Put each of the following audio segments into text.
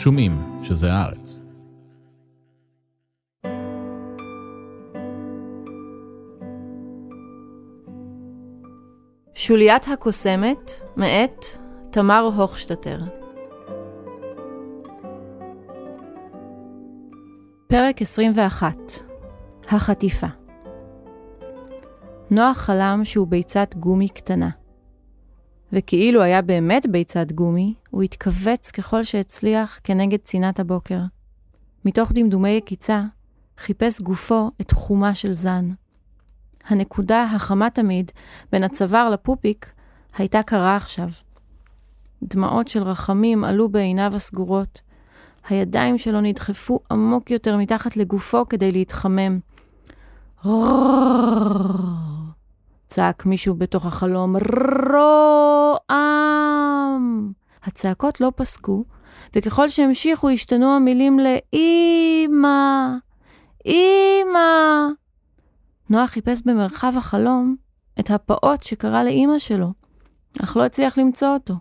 שומעים שזה הארץ. שוליית הקוסמת, מאת תמר הוכשטטר. פרק 21 החטיפה נוח חלם שהוא ביצת גומי קטנה. וכאילו היה באמת ביצת גומי, הוא התכווץ ככל שהצליח כנגד צנעת הבוקר. מתוך דמדומי יקיצה, חיפש גופו את חומה של זן. הנקודה החמה תמיד בין הצוואר לפופיק הייתה קרה עכשיו. דמעות של רחמים עלו בעיניו הסגורות. הידיים שלו נדחפו עמוק יותר מתחת לגופו כדי להתחמם. צעק מישהו בתוך החלום, רועם! הצעקות לא פסקו, וככל שהמשיכו השתנו המילים לאימא, אימא. נוח חיפש במרחב החלום את הפעוט שקרא לאימא שלו, אך לא הצליח למצוא אותו.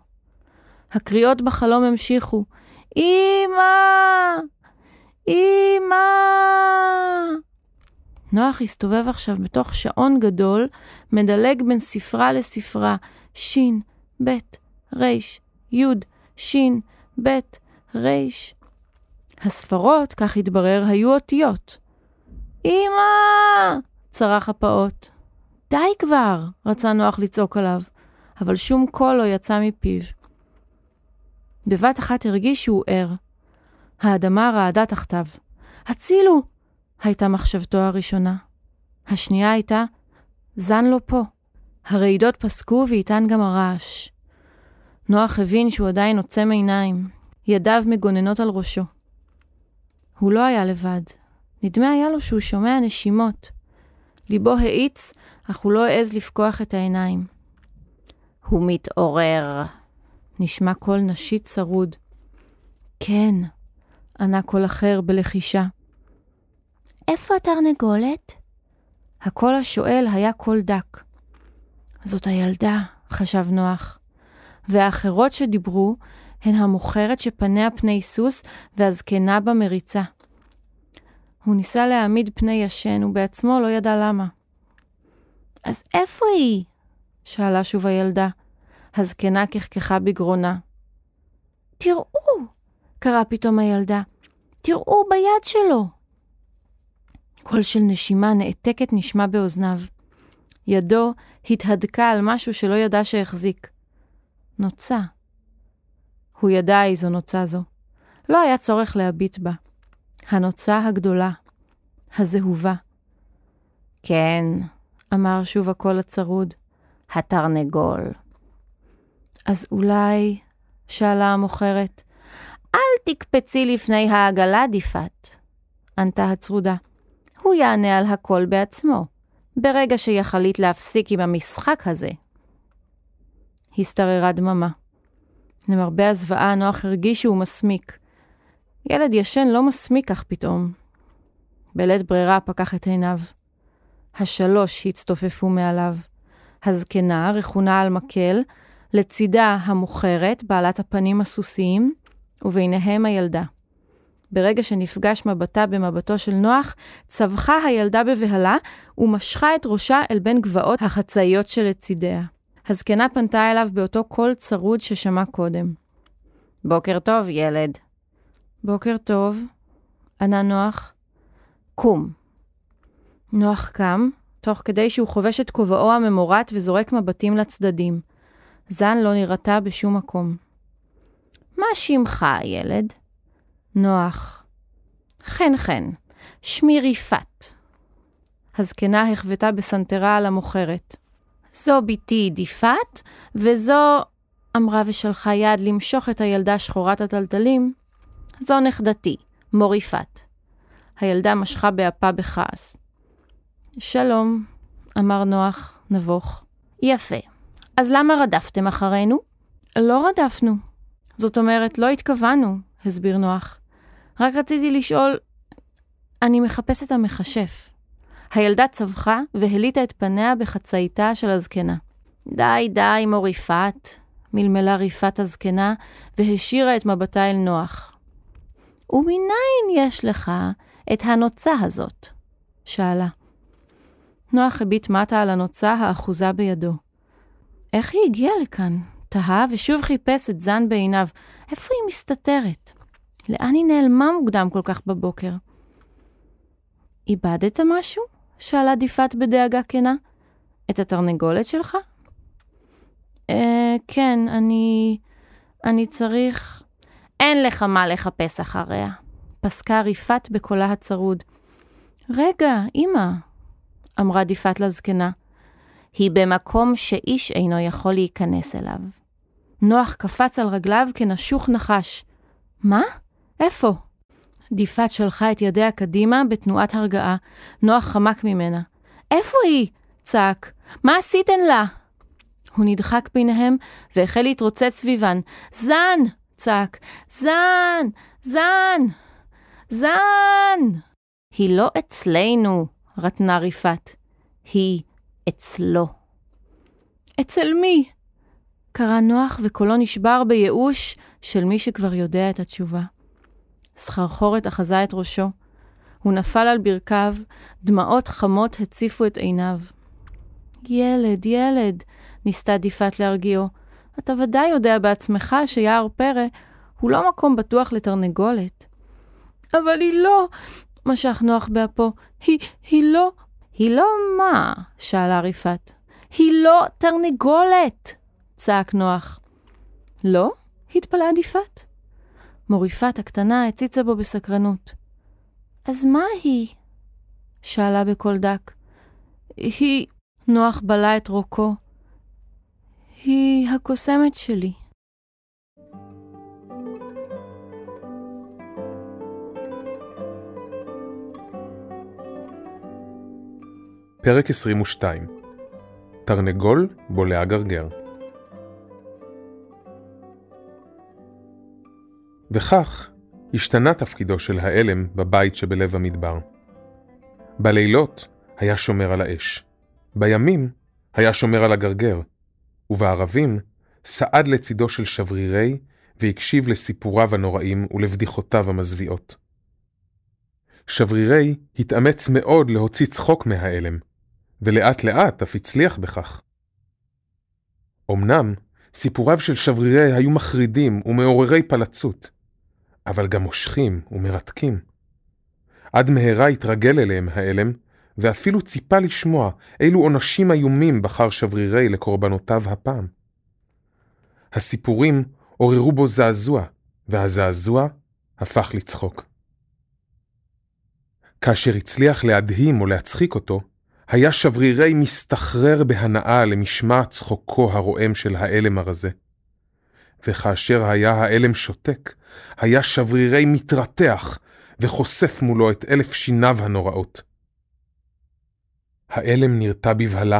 הקריאות בחלום המשיכו, אימא! אימא! נוח הסתובב עכשיו בתוך שעון גדול, מדלג בין ספרה לספרה, ש', ב', ר', י', ש', ב', ר'. הספרות, כך התברר, היו אותיות. אמא! צרח הפעוט. די כבר! רצה נוח לצעוק עליו, אבל שום קול לא יצא מפיו. בבת אחת הרגיש שהוא ער. האדמה רעדה תחתיו. הצילו! הייתה מחשבתו הראשונה. השנייה הייתה, זן לא פה. הרעידות פסקו ואיתן גם הרעש. נוח הבין שהוא עדיין עוצם עיניים, ידיו מגוננות על ראשו. הוא לא היה לבד. נדמה היה לו שהוא שומע נשימות. ליבו האיץ, אך הוא לא העז לפקוח את העיניים. הוא מתעורר. נשמע קול נשי צרוד. כן, ענה קול אחר בלחישה. איפה התרנגולת? הקול השואל היה קול דק. זאת הילדה, חשב נוח. והאחרות שדיברו הן המוכרת שפניה פני סוס והזקנה במריצה. הוא ניסה להעמיד פני ישן, ובעצמו לא ידע למה. אז איפה היא? שאלה שוב הילדה. הזקנה כחכחה בגרונה. תראו! קרא פתאום הילדה. תראו ביד שלו! קול של נשימה נעתקת נשמע באוזניו. ידו התהדקה על משהו שלא ידע שהחזיק. נוצה. הוא ידע איזו נוצה זו. לא היה צורך להביט בה. הנוצה הגדולה, הזהובה. כן, אמר שוב הקול הצרוד, התרנגול. אז אולי, שאלה המוכרת, אל תקפצי לפני העגלה, דיפת, ענתה הצרודה. הוא יענה על הכל בעצמו, ברגע שיחליט להפסיק עם המשחק הזה. השתררה דממה. למרבה הזוועה, נוח הרגיש שהוא מסמיק. ילד ישן לא מסמיק כך פתאום. בלית ברירה פקח את עיניו. השלוש הצטופפו מעליו. הזקנה, רכונה על מקל, לצידה המוכרת, בעלת הפנים הסוסיים, וביניהם הילדה. ברגע שנפגש מבטה במבטו של נוח, צווחה הילדה בבהלה ומשכה את ראשה אל בין גבעות החצאיות שלצידיה. הזקנה פנתה אליו באותו קול צרוד ששמע קודם. בוקר טוב, ילד. בוקר טוב, ענה נוח. קום. נוח קם, תוך כדי שהוא חובש את כובעו הממורט וזורק מבטים לצדדים. זן לא נראתה בשום מקום. מה שמך, ילד? נוח. חן חן, שמי ריפת. הזקנה החוותה בסנטרה על המוכרת. זו בתי דיפת, וזו, אמרה ושלחה יד למשוך את הילדה שחורת הטלטלים, זו נכדתי, מוריפת. הילדה משכה באפה בכעס. שלום, אמר נוח, נבוך. יפה. אז למה רדפתם אחרינו? לא רדפנו. זאת אומרת, לא התכוונו, הסביר נוח. רק רציתי לשאול, אני מחפש את המכשף. הילדה צווחה והליטה את פניה בחצאיתה של הזקנה. די, די, מוריפת, מלמלה ריפת הזקנה, והשירה את מבטה אל נוח. ומניין יש לך את הנוצה הזאת? שאלה. נוח הביט מטה על הנוצה האחוזה בידו. איך היא הגיעה לכאן? תהה ושוב חיפש את זן בעיניו. איפה היא מסתתרת? לאן היא נעלמה מוקדם כל כך בבוקר? איבדת משהו? שאלה דיפת בדאגה כנה. את התרנגולת שלך? אה, כן, אני... אני צריך... אין לך מה לחפש אחריה. פסקה ריפת בקולה הצרוד. רגע, אמא, אמרה דיפת לזקנה. היא במקום שאיש אינו יכול להיכנס אליו. נוח קפץ על רגליו כנשוך נחש. מה? איפה? דיפת שלחה את ידיה קדימה בתנועת הרגעה. נוח חמק ממנה. איפה היא? צעק. מה עשיתן לה? הוא נדחק ביניהם והחל להתרוצץ סביבן. זן! צעק. זן! זן! זן! היא לא אצלנו, רטנה ריפת. היא אצלו. אצל מי? קרא נוח וקולו נשבר בייאוש של מי שכבר יודע את התשובה. סחרחורת אחזה את ראשו. הוא נפל על ברכיו, דמעות חמות הציפו את עיניו. ילד, ילד, ניסתה דיפת להרגיעו, אתה ודאי יודע בעצמך שיער פרא הוא לא מקום בטוח לתרנגולת. אבל היא לא, משך נוח באפו, היא, היא לא... היא לא מה? שאלה ריפת. היא לא תרנגולת! צעק נוח. לא? התפלאה דיפת. מוריפת הקטנה הציצה בו בסקרנות. אז מה היא? שאלה בקול דק. היא... נוח בלע את רוקו. היא הקוסמת שלי. פרק 22 תרנגול בולע גרגר וכך השתנה תפקידו של האלם בבית שבלב המדבר. בלילות היה שומר על האש, בימים היה שומר על הגרגר, ובערבים סעד לצידו של שברירי והקשיב לסיפוריו הנוראים ולבדיחותיו המזוויעות. שברירי התאמץ מאוד להוציא צחוק מהאלם, ולאט לאט אף הצליח בכך. אמנם, סיפוריו של שברירי היו מחרידים ומעוררי פלצות, אבל גם מושכים ומרתקים. עד מהרה התרגל אליהם האלם, ואפילו ציפה לשמוע אילו עונשים איומים בחר שברירי לקורבנותיו הפעם. הסיפורים עוררו בו זעזוע, והזעזוע הפך לצחוק. כאשר הצליח להדהים או להצחיק אותו, היה שברירי מסתחרר בהנאה למשמע צחוקו הרועם של האלם הרזה. וכאשר היה האלם שותק, היה שברירי מתרתח וחושף מולו את אלף שיניו הנוראות. האלם נרתע בבהלה,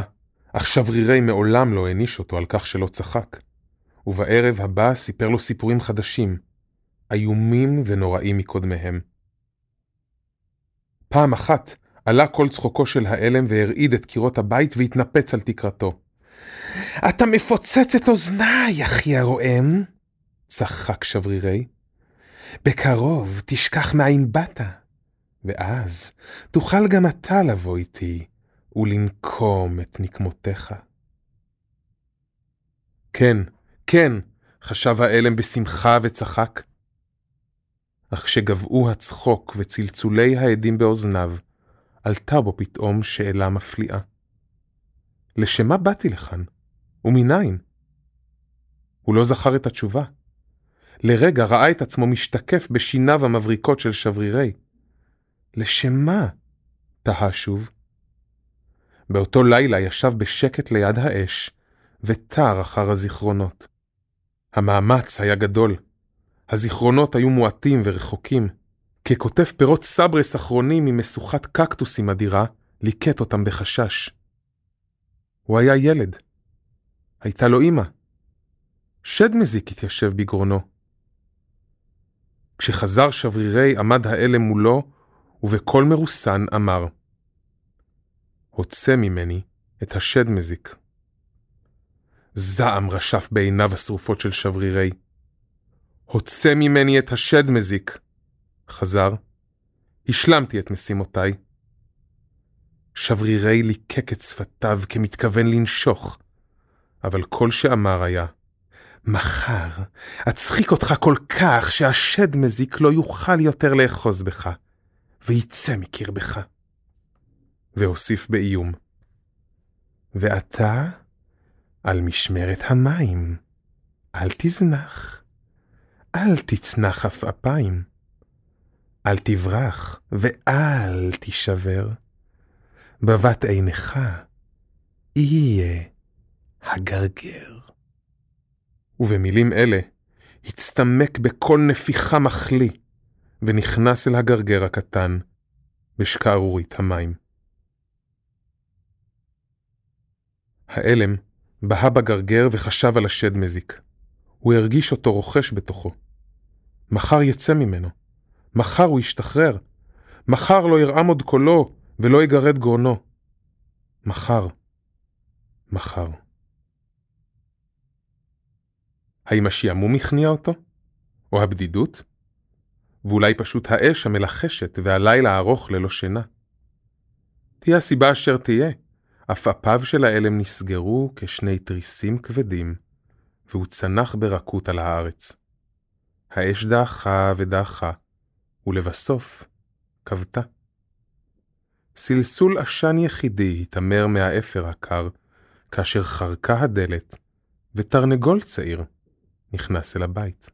אך שברירי מעולם לא העניש אותו על כך שלא צחק. ובערב הבא סיפר לו סיפורים חדשים, איומים ונוראים מקודמיהם. פעם אחת עלה כל צחוקו של האלם והרעיד את קירות הבית והתנפץ על תקרתו. אתה מפוצץ את אוזניי, אחי הרועם, צחק שברירי. בקרוב תשכח מאין באת, ואז תוכל גם אתה לבוא איתי ולנקום את נקמותיך. כן, כן, חשב האלם בשמחה וצחק. אך כשגבעו הצחוק וצלצולי העדים באוזניו, עלתה בו פתאום שאלה מפליאה. לשם מה באתי לכאן? ומניין? הוא לא זכר את התשובה. לרגע ראה את עצמו משתקף בשיניו המבריקות של שברירי. לשם מה? תהה שוב. באותו לילה ישב בשקט ליד האש, ותר אחר הזיכרונות. המאמץ היה גדול. הזיכרונות היו מועטים ורחוקים. ככותב פירות סברס אחרונים ממשוכת קקטוסים אדירה, ליקט אותם בחשש. הוא היה ילד. הייתה לו אמא. שד מזיק התיישב בגרונו. כשחזר שברירי עמד האלם מולו, ובקול מרוסן אמר, הוצא ממני את השד מזיק. זעם רשף בעיניו השרופות של שברירי. הוצא ממני את השד מזיק, חזר, השלמתי את משימותיי. שברירי ליקק את שפתיו כמתכוון לנשוך, אבל כל שאמר היה, מחר אצחיק אותך כל כך שהשד מזיק לא יוכל יותר לאחוז בך, ויצא מקרבך. והוסיף באיום, ואתה על משמרת המים, אל תזנח, אל תצנח עפעפיים, אל תברח ואל תישבר. בבת עינך יהיה הגרגר. ובמילים אלה הצטמק בכל נפיחה מחלי, ונכנס אל הגרגר הקטן בשקערורית המים. האלם בהה בגרגר וחשב על השד מזיק. הוא הרגיש אותו רוכש בתוכו. מחר יצא ממנו. מחר הוא ישתחרר. מחר לא ירעם עוד קולו ולא יגרד גרונו. מחר. מחר. האם השעמום הכניע אותו? או הבדידות? ואולי פשוט האש המלחשת והלילה הארוך ללא שינה. תהיה הסיבה אשר תהיה, עפעפיו של האלם נסגרו כשני תריסים כבדים, והוא צנח ברכות על הארץ. האש דעכה ודעכה, ולבסוף כבתה. סלסול עשן יחידי התעמר מהאפר הקר, כאשר חרקה הדלת, ותרנגול צעיר נכנס אל הבית.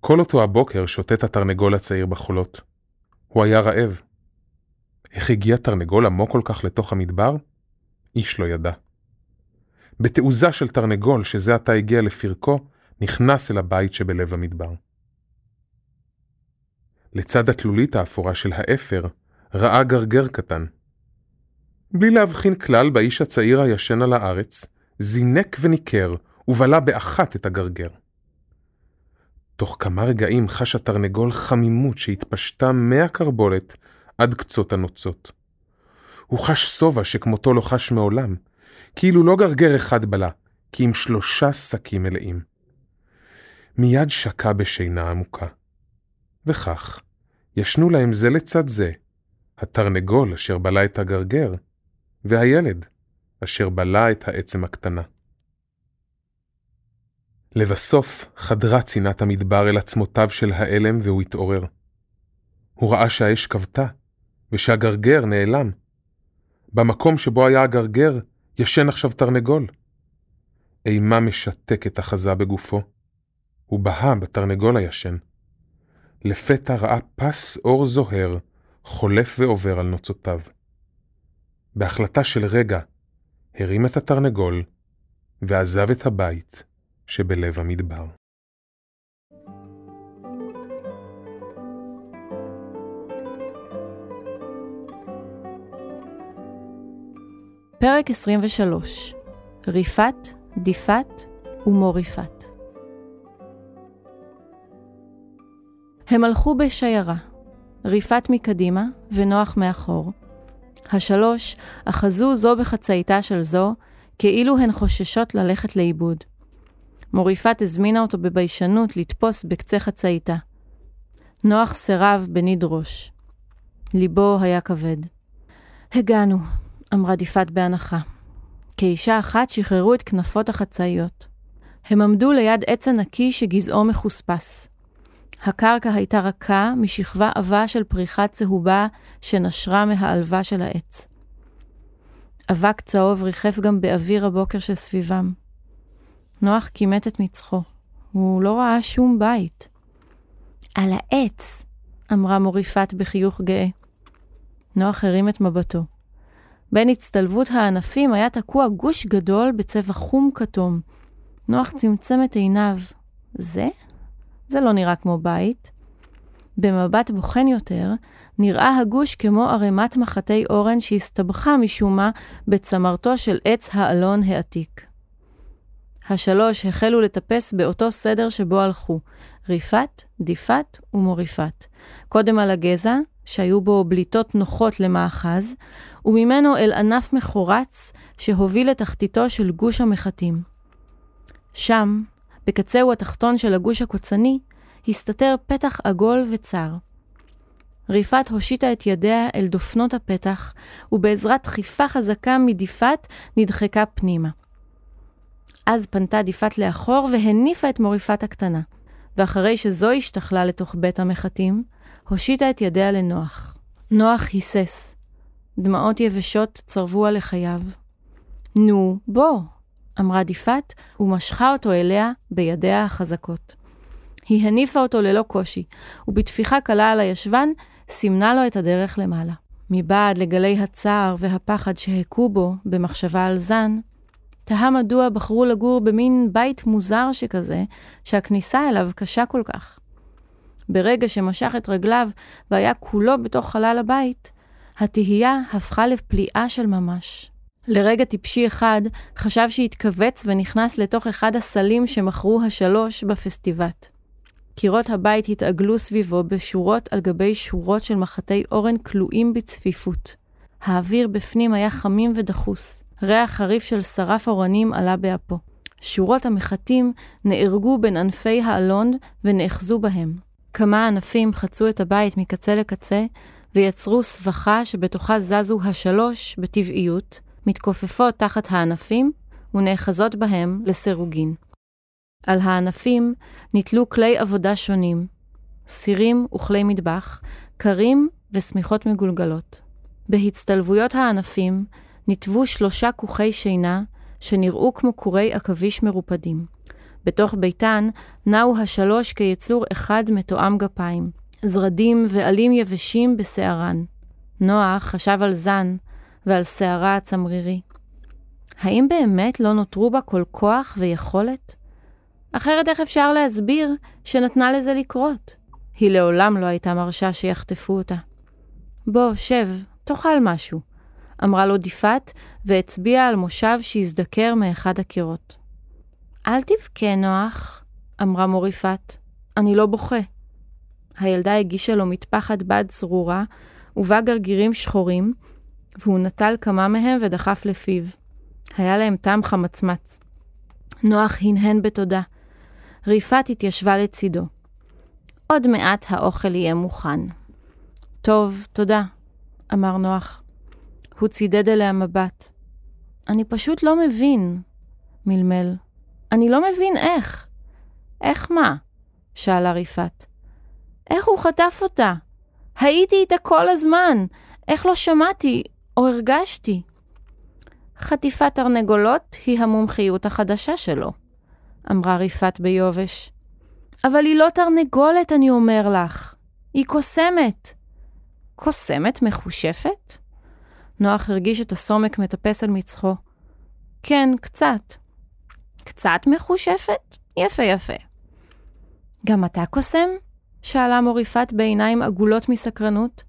כל אותו הבוקר שוטט התרנגול הצעיר בחולות. הוא היה רעב. איך הגיע תרנגול עמוק כל כך לתוך המדבר? איש לא ידע. בתעוזה של תרנגול שזה עתה הגיע לפרקו, נכנס אל הבית שבלב המדבר. לצד התלולית האפורה של האפר, ראה גרגר קטן. בלי להבחין כלל באיש הצעיר הישן על הארץ, זינק וניכר, ובלע באחת את הגרגר. תוך כמה רגעים חש התרנגול חמימות שהתפשטה מהקרבולת עד קצות הנוצות. הוא חש שובע שכמותו לא חש מעולם, כאילו לא גרגר אחד בלע, כי עם שלושה שקים מלאים. מיד שקע בשינה עמוקה. וכך, ישנו להם זה לצד זה, התרנגול אשר בלע את הגרגר, והילד אשר בלע את העצם הקטנה. לבסוף חדרה צינת המדבר אל עצמותיו של האלם והוא התעורר. הוא ראה שהאש כבתה, ושהגרגר נעלם. במקום שבו היה הגרגר, ישן עכשיו תרנגול. אימה משתקת אחזה בגופו. הוא בהה בתרנגול הישן. לפתע ראה פס אור זוהר, חולף ועובר על נוצותיו. בהחלטה של רגע, הרים את התרנגול, ועזב את הבית שבלב המדבר. פרק 23 ריפת, דיפת ומוריפת. הם הלכו בשיירה, ריפת מקדימה ונוח מאחור. השלוש אחזו זו בחצאיתה של זו, כאילו הן חוששות ללכת לאיבוד. מוריפת הזמינה אותו בביישנות לתפוס בקצה חצאיתה. נוח סירב בניד ראש. ליבו היה כבד. הגענו, אמרה דיפת בהנחה. כאישה אחת שחררו את כנפות החצאיות. הם עמדו ליד עץ ענקי שגזעו מחוספס. הקרקע הייתה רכה משכבה עבה של פריחה צהובה שנשרה מהעלווה של העץ. אבק צהוב ריחף גם באוויר הבוקר שסביבם. נוח כימת את מצחו. הוא לא ראה שום בית. על העץ, אמרה מוריפת בחיוך גאה. נוח הרים את מבטו. בין הצטלבות הענפים היה תקוע גוש גדול בצבע חום כתום. נוח צמצם את עיניו. זה? זה לא נראה כמו בית. במבט בוחן יותר, נראה הגוש כמו ערימת מחטי אורן שהסתבכה משום מה בצמרתו של עץ האלון העתיק. השלוש החלו לטפס באותו סדר שבו הלכו, ריפת, דיפת ומוריפת. קודם על הגזע, שהיו בו בליטות נוחות למאחז, וממנו אל ענף מחורץ שהוביל לתחתיתו של גוש המחטים. שם, בקצהו התחתון של הגוש הקוצני, הסתתר פתח עגול וצר. ריפת הושיטה את ידיה אל דופנות הפתח, ובעזרת דחיפה חזקה מדיפת נדחקה פנימה. אז פנתה דיפת לאחור והניפה את מוריפת הקטנה, ואחרי שזו השתכלה לתוך בית המחטים, הושיטה את ידיה לנוח. נוח היסס. דמעות יבשות צרבו על לחייו. נו, בוא, אמרה דיפת, ומשכה אותו אליה בידיה החזקות. היא הניפה אותו ללא קושי, ובטפיחה קלה על הישבן, סימנה לו את הדרך למעלה. מבעד לגלי הצער והפחד שהכו בו במחשבה על זן, תהה מדוע בחרו לגור במין בית מוזר שכזה, שהכניסה אליו קשה כל כך. ברגע שמשך את רגליו והיה כולו בתוך חלל הבית, התהייה הפכה לפליאה של ממש. לרגע טיפשי אחד חשב שהתכווץ ונכנס לתוך אחד הסלים שמכרו השלוש בפסטיבט. קירות הבית התעגלו סביבו בשורות על גבי שורות של מחטי אורן כלואים בצפיפות. האוויר בפנים היה חמים ודחוס. ריח חריף של שרף אורנים עלה באפו. שורות המחטים נהרגו בין ענפי האלון ונאחזו בהם. כמה ענפים חצו את הבית מקצה לקצה, ויצרו סבכה שבתוכה זזו השלוש בטבעיות, מתכופפות תחת הענפים ונאחזות בהם לסירוגין. על הענפים נתלו כלי עבודה שונים, סירים וכלי מטבח, קרים ושמיכות מגולגלות. בהצטלבויות הענפים נתבו שלושה כוכי שינה שנראו כמו כורי עכביש מרופדים. בתוך ביתן נעו השלוש כיצור אחד מתואם גפיים, זרדים ועלים יבשים בשערן. נוח חשב על זן ועל שערה הצמרירי. האם באמת לא נותרו בה כל כוח ויכולת? אחרת איך אפשר להסביר שנתנה לזה לקרות? היא לעולם לא הייתה מרשה שיחטפו אותה. בוא, שב, תאכל משהו, אמרה לו דיפת, והצביעה על מושב שהזדקר מאחד הקירות. אל תבכה, נוח, אמרה מוריפת. אני לא בוכה. הילדה הגישה לו מטפחת בד צרורה, ובה גרגירים שחורים, והוא נטל כמה מהם ודחף לפיו. היה להם טעם חמצמץ. נוח הנהן בתודה. ריפת התיישבה לצידו. עוד מעט האוכל יהיה מוכן. טוב, תודה, אמר נוח. הוא צידד אליה מבט. אני פשוט לא מבין, מלמל. אני לא מבין איך. איך מה? שאלה ריפת. איך הוא חטף אותה? הייתי איתה כל הזמן. איך לא שמעתי או הרגשתי? חטיפת תרנגולות היא המומחיות החדשה שלו, אמרה ריפת ביובש. אבל היא לא תרנגולת, אני אומר לך. היא קוסמת. קוסמת מחושפת? נוח הרגיש את הסומק מטפס על מצחו. כן, קצת. קצת מחושפת? יפה יפה. גם אתה קוסם? שאלה מוריפת בעיניים עגולות מסקרנות.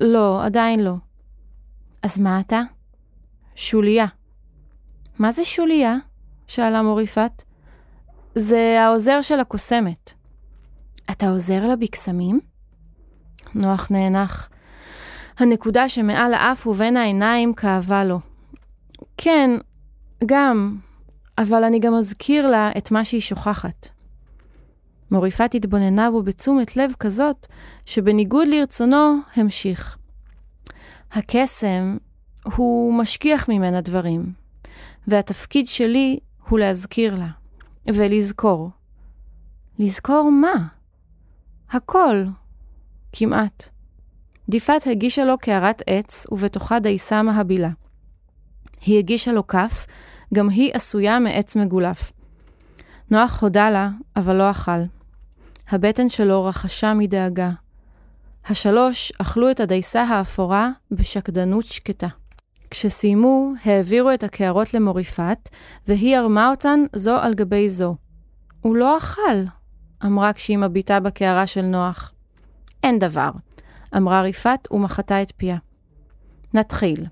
לא, עדיין לא. אז מה אתה? שוליה. מה זה שוליה? שאלה מוריפת. זה העוזר של הקוסמת. אתה עוזר לה בקסמים? נוח נאנח. הנקודה שמעל האף ובין העיניים כאבה לו. כן, גם, אבל אני גם אזכיר לה את מה שהיא שוכחת. מוריפת התבוננה בו בתשומת לב כזאת, שבניגוד לרצונו, המשיך. הקסם הוא משכיח ממנה דברים, והתפקיד שלי הוא להזכיר לה, ולזכור. לזכור מה? הכל, כמעט. דיפת הגישה לו קערת עץ, ובתוכה דייסה מהבילה. היא הגישה לו כף, גם היא עשויה מעץ מגולף. נוח הודה לה, אבל לא אכל. הבטן שלו רחשה מדאגה. השלוש אכלו את הדייסה האפורה בשקדנות שקטה. כשסיימו, העבירו את הקערות למוריפת, והיא ערמה אותן זו על גבי זו. הוא לא אכל, אמרה כשהיא מביטה בקערה של נוח. אין דבר, אמרה ריפת ומחתה את פיה. נתחיל.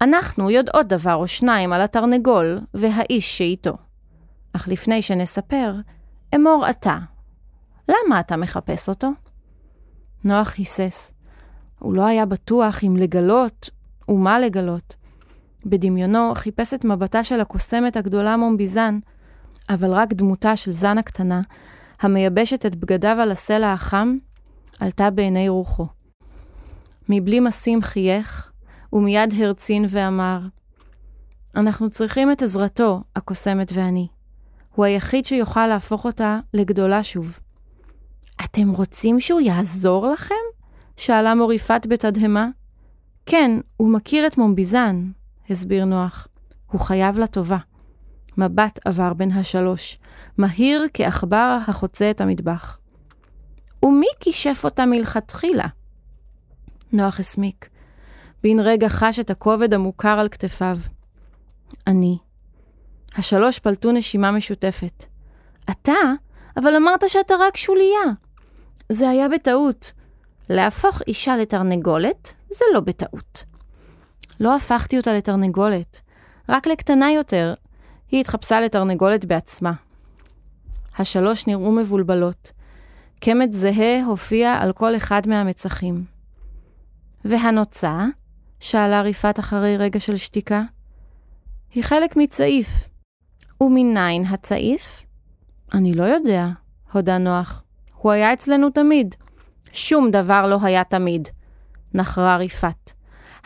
אנחנו יודעות דבר או שניים על התרנגול והאיש שאיתו. אך לפני שנספר, אמור אתה. למה אתה מחפש אותו? נוח היסס. הוא לא היה בטוח אם לגלות ומה לגלות. בדמיונו חיפש את מבטה של הקוסמת הגדולה מומביזן, אבל רק דמותה של זן הקטנה, המייבשת את בגדיו על הסלע החם, עלתה בעיני רוחו. מבלי משים חייך, ומיד הרצין ואמר, אנחנו צריכים את עזרתו, הקוסמת ואני. הוא היחיד שיוכל להפוך אותה לגדולה שוב. אתם רוצים שהוא יעזור לכם? שאלה מוריפת בתדהמה. כן, הוא מכיר את מומביזן, הסביר נוח. הוא חייב לה טובה. מבט עבר בין השלוש, מהיר כעכבר החוצה את המטבח. ומי כישף אותה מלכתחילה? נוח הסמיק. בן רגע חש את הכובד המוכר על כתפיו. אני. השלוש פלטו נשימה משותפת. אתה? אבל אמרת שאתה רק שוליה. זה היה בטעות. להפוך אישה לתרנגולת זה לא בטעות. לא הפכתי אותה לתרנגולת, רק לקטנה יותר. היא התחפשה לתרנגולת בעצמה. השלוש נראו מבולבלות. קמט זהה הופיע על כל אחד מהמצחים. והנוצה? שאלה ריפת אחרי רגע של שתיקה. היא חלק מצעיף. ומניין הצעיף? אני לא יודע, הודה נוח. הוא היה אצלנו תמיד. שום דבר לא היה תמיד, נחרה ריפת.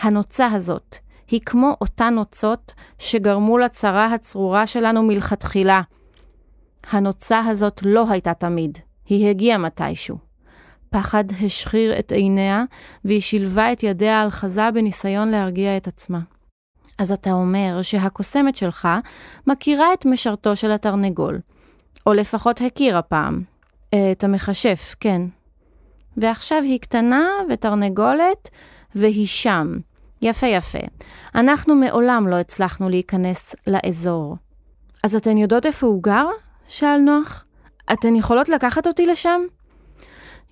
הנוצה הזאת היא כמו אותן נוצות שגרמו לצרה הצרורה שלנו מלכתחילה. הנוצה הזאת לא הייתה תמיד, היא הגיעה מתישהו. פחד השחיר את עיניה, והיא שילבה את ידיה על חזה בניסיון להרגיע את עצמה. אז אתה אומר שהקוסמת שלך מכירה את משרתו של התרנגול, או לפחות הכירה פעם. את המכשף, כן. ועכשיו היא קטנה ותרנגולת, והיא שם. יפה יפה. אנחנו מעולם לא הצלחנו להיכנס לאזור. אז אתן יודעות איפה הוא גר? שאל נוח. אתן יכולות לקחת אותי לשם?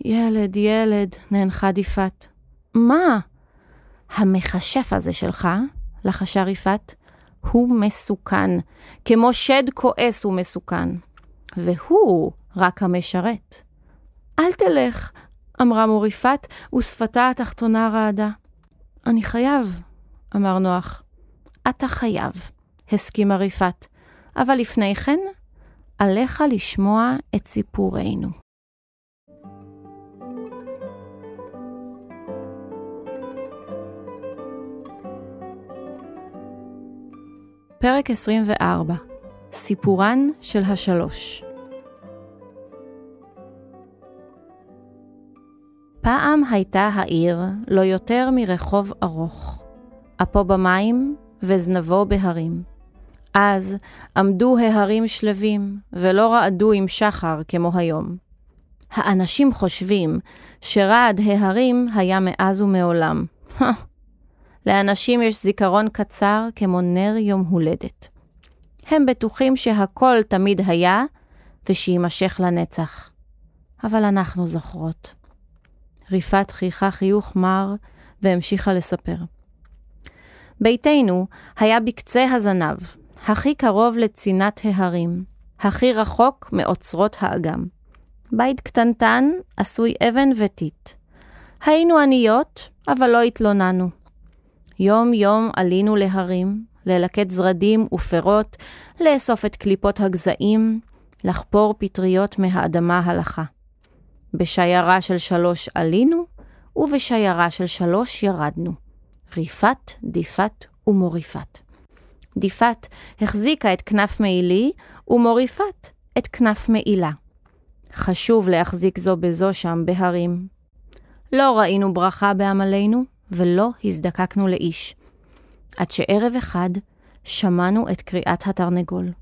ילד, ילד, נאנחה דיפת. מה? המכשף הזה שלך, לחשה ריפת, הוא מסוכן. כמו שד כועס הוא מסוכן. והוא רק המשרת. אל תלך, אמרה מוריפת, ושפתה התחתונה רעדה. אני חייב, אמר נוח. אתה חייב, הסכימה ריפת, אבל לפני כן, עליך לשמוע את סיפורנו. פרק 24 סיפורן של השלוש פעם הייתה העיר לא יותר מרחוב ארוך, אפו במים וזנבו בהרים. אז עמדו ההרים שלווים, ולא רעדו עם שחר כמו היום. האנשים חושבים שרעד ההרים היה מאז ומעולם. לאנשים יש זיכרון קצר כמו נר יום הולדת. הם בטוחים שהכל תמיד היה, ושיימשך לנצח. אבל אנחנו זוכרות. ריפת חייכה חיוך מר, והמשיכה לספר. ביתנו היה בקצה הזנב, הכי קרוב לצינת ההרים, הכי רחוק מאוצרות האגם. בית קטנטן, עשוי אבן וטיט. היינו עניות, אבל לא התלוננו. יום-יום עלינו להרים, ללקט זרדים ופירות, לאסוף את קליפות הגזעים, לחפור פטריות מהאדמה הלכה. בשיירה של שלוש עלינו, ובשיירה של שלוש ירדנו. ריפת, דיפת ומוריפת. דיפת החזיקה את כנף מעילי, ומוריפת את כנף מעילה. חשוב להחזיק זו בזו שם בהרים. לא ראינו ברכה בעמלנו, ולא הזדקקנו לאיש. עד שערב אחד שמענו את קריאת התרנגול.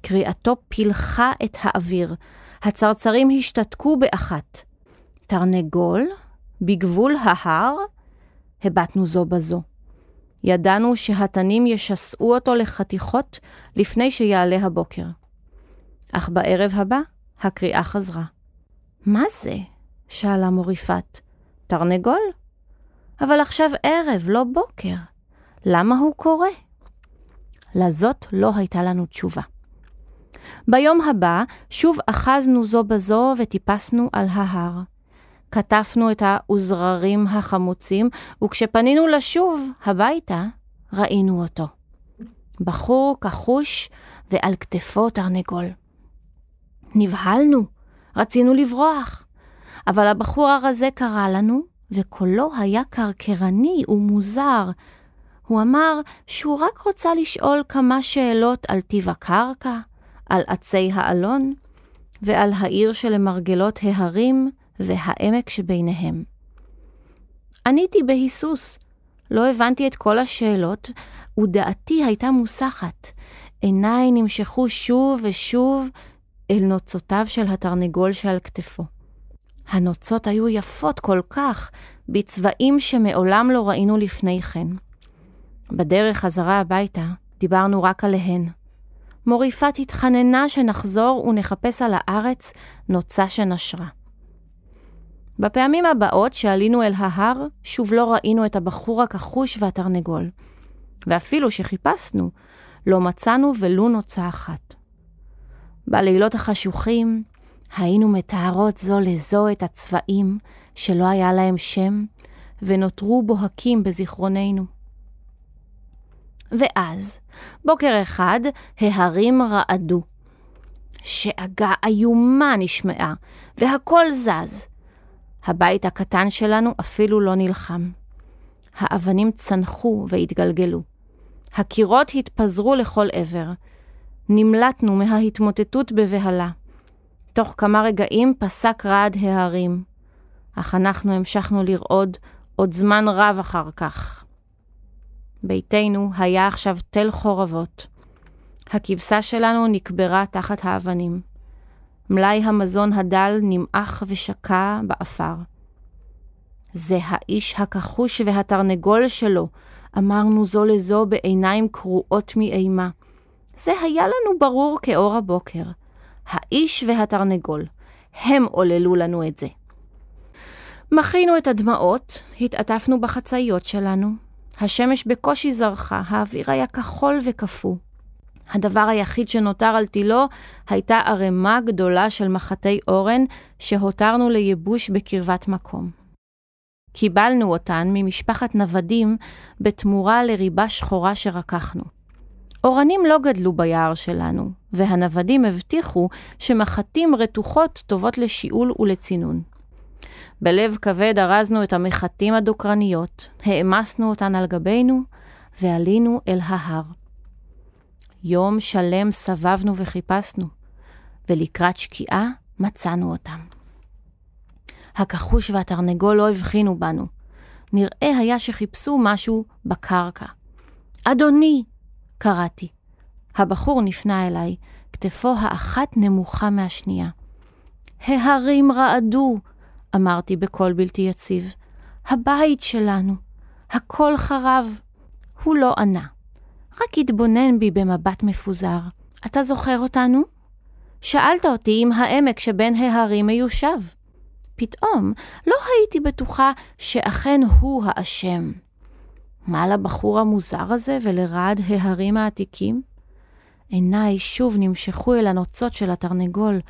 קריאתו פילחה את האוויר, הצרצרים השתתקו באחת. תרנגול? בגבול ההר? הבטנו זו בזו. ידענו שהתנים ישסעו אותו לחתיכות לפני שיעלה הבוקר. אך בערב הבא הקריאה חזרה. מה זה? שאלה מוריפת. תרנגול? אבל עכשיו ערב, לא בוקר. למה הוא קורא? לזאת לא הייתה לנו תשובה. ביום הבא שוב אחזנו זו בזו וטיפסנו על ההר. כתפנו את האוזררים החמוצים, וכשפנינו לשוב הביתה, ראינו אותו. בחור כחוש ועל כתפו תרנגול. נבהלנו, רצינו לברוח. אבל הבחור הרזה קרא לנו, וקולו היה קרקרני ומוזר. הוא אמר שהוא רק רוצה לשאול כמה שאלות על טיב הקרקע, על עצי האלון, ועל העיר שלמרגלות ההרים והעמק שביניהם. עניתי בהיסוס. לא הבנתי את כל השאלות, ודעתי הייתה מוסחת. עיניי נמשכו שוב ושוב אל נוצותיו של התרנגול שעל כתפו. הנוצות היו יפות כל כך, בצבעים שמעולם לא ראינו לפני כן. בדרך חזרה הביתה דיברנו רק עליהן. מוריפת התחננה שנחזור ונחפש על הארץ נוצה שנשרה. בפעמים הבאות שעלינו אל ההר, שוב לא ראינו את הבחור הכחוש והתרנגול. ואפילו שחיפשנו, לא מצאנו ולו נוצה אחת. בלילות החשוכים היינו מתארות זו לזו את הצבעים שלא היה להם שם, ונותרו בוהקים בזיכרוננו. ואז, בוקר אחד, ההרים רעדו. שאגה איומה נשמעה, והכל זז. הבית הקטן שלנו אפילו לא נלחם. האבנים צנחו והתגלגלו. הקירות התפזרו לכל עבר. נמלטנו מההתמוטטות בבהלה. תוך כמה רגעים פסק רעד ההרים, אך אנחנו המשכנו לרעוד עוד זמן רב אחר כך. ביתנו היה עכשיו תל חורבות. הכבשה שלנו נקברה תחת האבנים. מלאי המזון הדל נמעך ושקע באפר. זה האיש הכחוש והתרנגול שלו, אמרנו זו לזו בעיניים קרועות מאימה. זה היה לנו ברור כאור הבוקר. האיש והתרנגול, הם עוללו לנו את זה. מחינו את הדמעות, התעטפנו בחצאיות שלנו. השמש בקושי זרחה, האוויר היה כחול וקפוא. הדבר היחיד שנותר על תילו הייתה ערימה גדולה של מחטי אורן שהותרנו לייבוש בקרבת מקום. קיבלנו אותן ממשפחת נוודים בתמורה לריבה שחורה שרקחנו. אורנים לא גדלו ביער שלנו, והנוודים הבטיחו שמחטים רתוחות טובות לשיעול ולצינון. בלב כבד ארזנו את המחטים הדוקרניות, העמסנו אותן על גבינו, ועלינו אל ההר. יום שלם סבבנו וחיפשנו, ולקראת שקיעה מצאנו אותם. הכחוש והתרנגול לא הבחינו בנו. נראה היה שחיפשו משהו בקרקע. אדוני! קראתי. הבחור נפנה אליי, כתפו האחת נמוכה מהשנייה. ההרים רעדו, אמרתי בקול בלתי יציב. הבית שלנו, הכל חרב. הוא לא ענה. רק התבונן בי במבט מפוזר. אתה זוכר אותנו? שאלת אותי אם העמק שבין ההרים מיושב. פתאום לא הייתי בטוחה שאכן הוא האשם. מה לבחור המוזר הזה ולרעד ההרים העתיקים? עיניי שוב נמשכו אל הנוצות של התרנגול.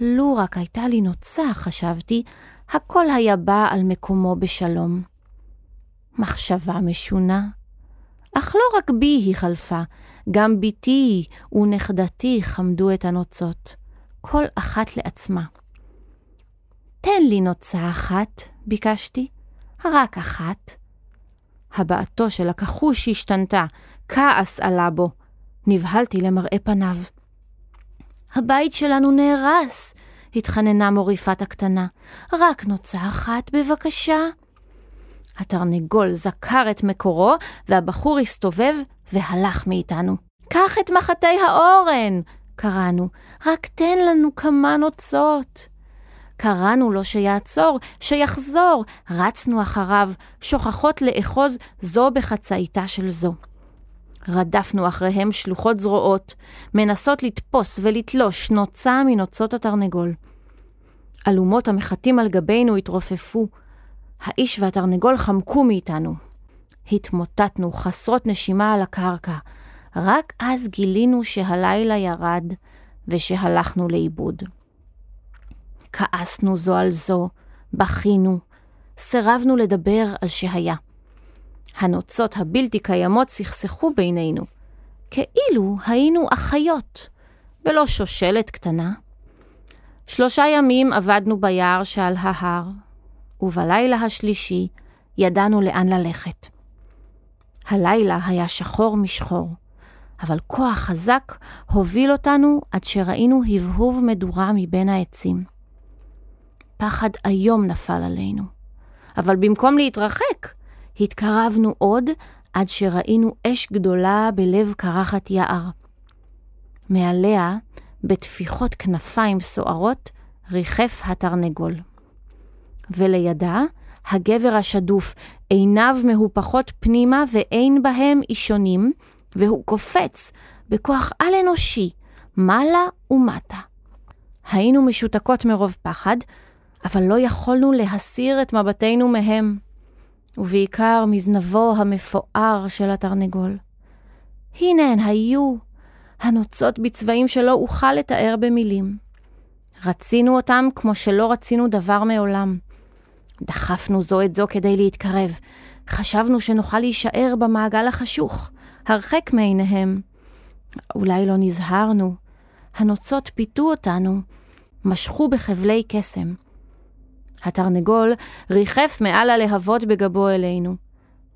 לו רק הייתה לי נוצה, חשבתי, הכל היה בא על מקומו בשלום. מחשבה משונה. אך לא רק בי היא חלפה, גם בתי ונכדתי חמדו את הנוצות, כל אחת לעצמה. תן לי נוצה אחת, ביקשתי, רק אחת. הבעתו של הכחוש השתנתה, כעס עלה בו. נבהלתי למראה פניו. הבית שלנו נהרס, התחננה מוריפת הקטנה. רק נוצה אחת, בבקשה. התרנגול זכר את מקורו, והבחור הסתובב והלך מאיתנו. קח את מחטי האורן! קראנו, רק תן לנו כמה נוצות. קראנו לו שיעצור, שיחזור, רצנו אחריו, שוכחות לאחוז זו בחצאיתה של זו. רדפנו אחריהם שלוחות זרועות, מנסות לתפוס ולתלוש נוצה מנוצות התרנגול. אלומות המחטים על גבינו התרופפו. האיש והתרנגול חמקו מאיתנו. התמוטטנו חסרות נשימה על הקרקע. רק אז גילינו שהלילה ירד ושהלכנו לאיבוד. כעסנו זו על זו, בכינו, סירבנו לדבר על שהיה. הנוצות הבלתי קיימות סכסכו בינינו, כאילו היינו אחיות, ולא שושלת קטנה. שלושה ימים עבדנו ביער שעל ההר, ובלילה השלישי ידענו לאן ללכת. הלילה היה שחור משחור, אבל כוח חזק הוביל אותנו עד שראינו הבהוב מדורה מבין העצים. פחד איום נפל עלינו, אבל במקום להתרחק, התקרבנו עוד עד שראינו אש גדולה בלב קרחת יער. מעליה, בטפיחות כנפיים סוערות, ריחף התרנגול. ולידה, הגבר השדוף, עיניו מהופכות פנימה ואין בהם אישונים, והוא קופץ בכוח על-אנושי, מעלה ומטה. היינו משותקות מרוב פחד, אבל לא יכולנו להסיר את מבטנו מהם, ובעיקר מזנבו המפואר של התרנגול. הנה הן היו, הנוצות בצבעים שלא אוכל לתאר במילים. רצינו אותם כמו שלא רצינו דבר מעולם. דחפנו זו את זו כדי להתקרב. חשבנו שנוכל להישאר במעגל החשוך, הרחק מעיניהם. אולי לא נזהרנו. הנוצות פיתו אותנו, משכו בחבלי קסם. התרנגול ריחף מעל הלהבות בגבו אלינו.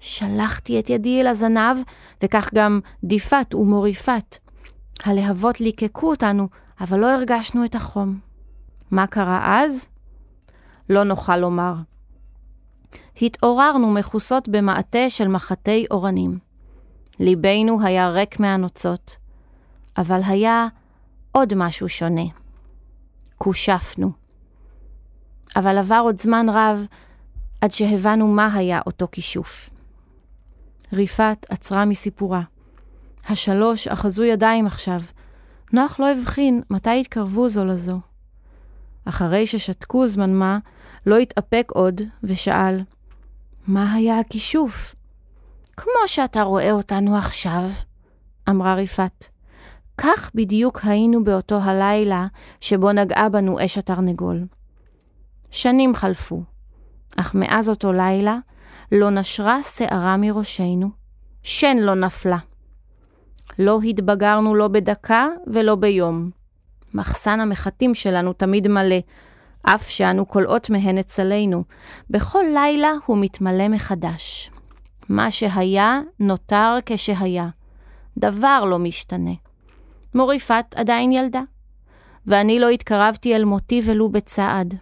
שלחתי את ידי אל הזנב, וכך גם דיפת ומוריפת. הלהבות ליקקו אותנו, אבל לא הרגשנו את החום. מה קרה אז? לא נוכל לומר. התעוררנו מכוסות במעטה של מחטי אורנים. ליבנו היה ריק מהנוצות, אבל היה עוד משהו שונה. כושפנו. אבל עבר עוד זמן רב עד שהבנו מה היה אותו כישוף. ריפת עצרה מסיפורה. השלוש אחזו ידיים עכשיו. נוח לא הבחין מתי התקרבו זו לזו. אחרי ששתקו זמן מה, לא התאפק עוד ושאל, מה היה הכישוף? כמו שאתה רואה אותנו עכשיו, אמרה ריפת. כך בדיוק היינו באותו הלילה שבו נגעה בנו אש התרנגול. שנים חלפו, אך מאז אותו לילה לא נשרה שערה מראשנו, שן לא נפלה. לא התבגרנו לא בדקה ולא ביום. מחסן המחטים שלנו תמיד מלא, אף שאנו כולאות מהן אצלנו. בכל לילה הוא מתמלא מחדש. מה שהיה, נותר כשהיה. דבר לא משתנה. מוריפת עדיין ילדה, ואני לא התקרבתי אל מותי ולו בצעד.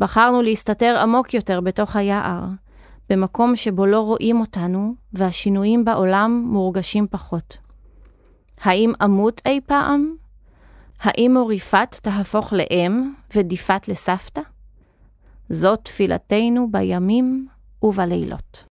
בחרנו להסתתר עמוק יותר בתוך היער, במקום שבו לא רואים אותנו והשינויים בעולם מורגשים פחות. האם אמות אי פעם? האם מוריפת תהפוך לאם ודיפת לסבתא? זאת תפילתנו בימים ובלילות.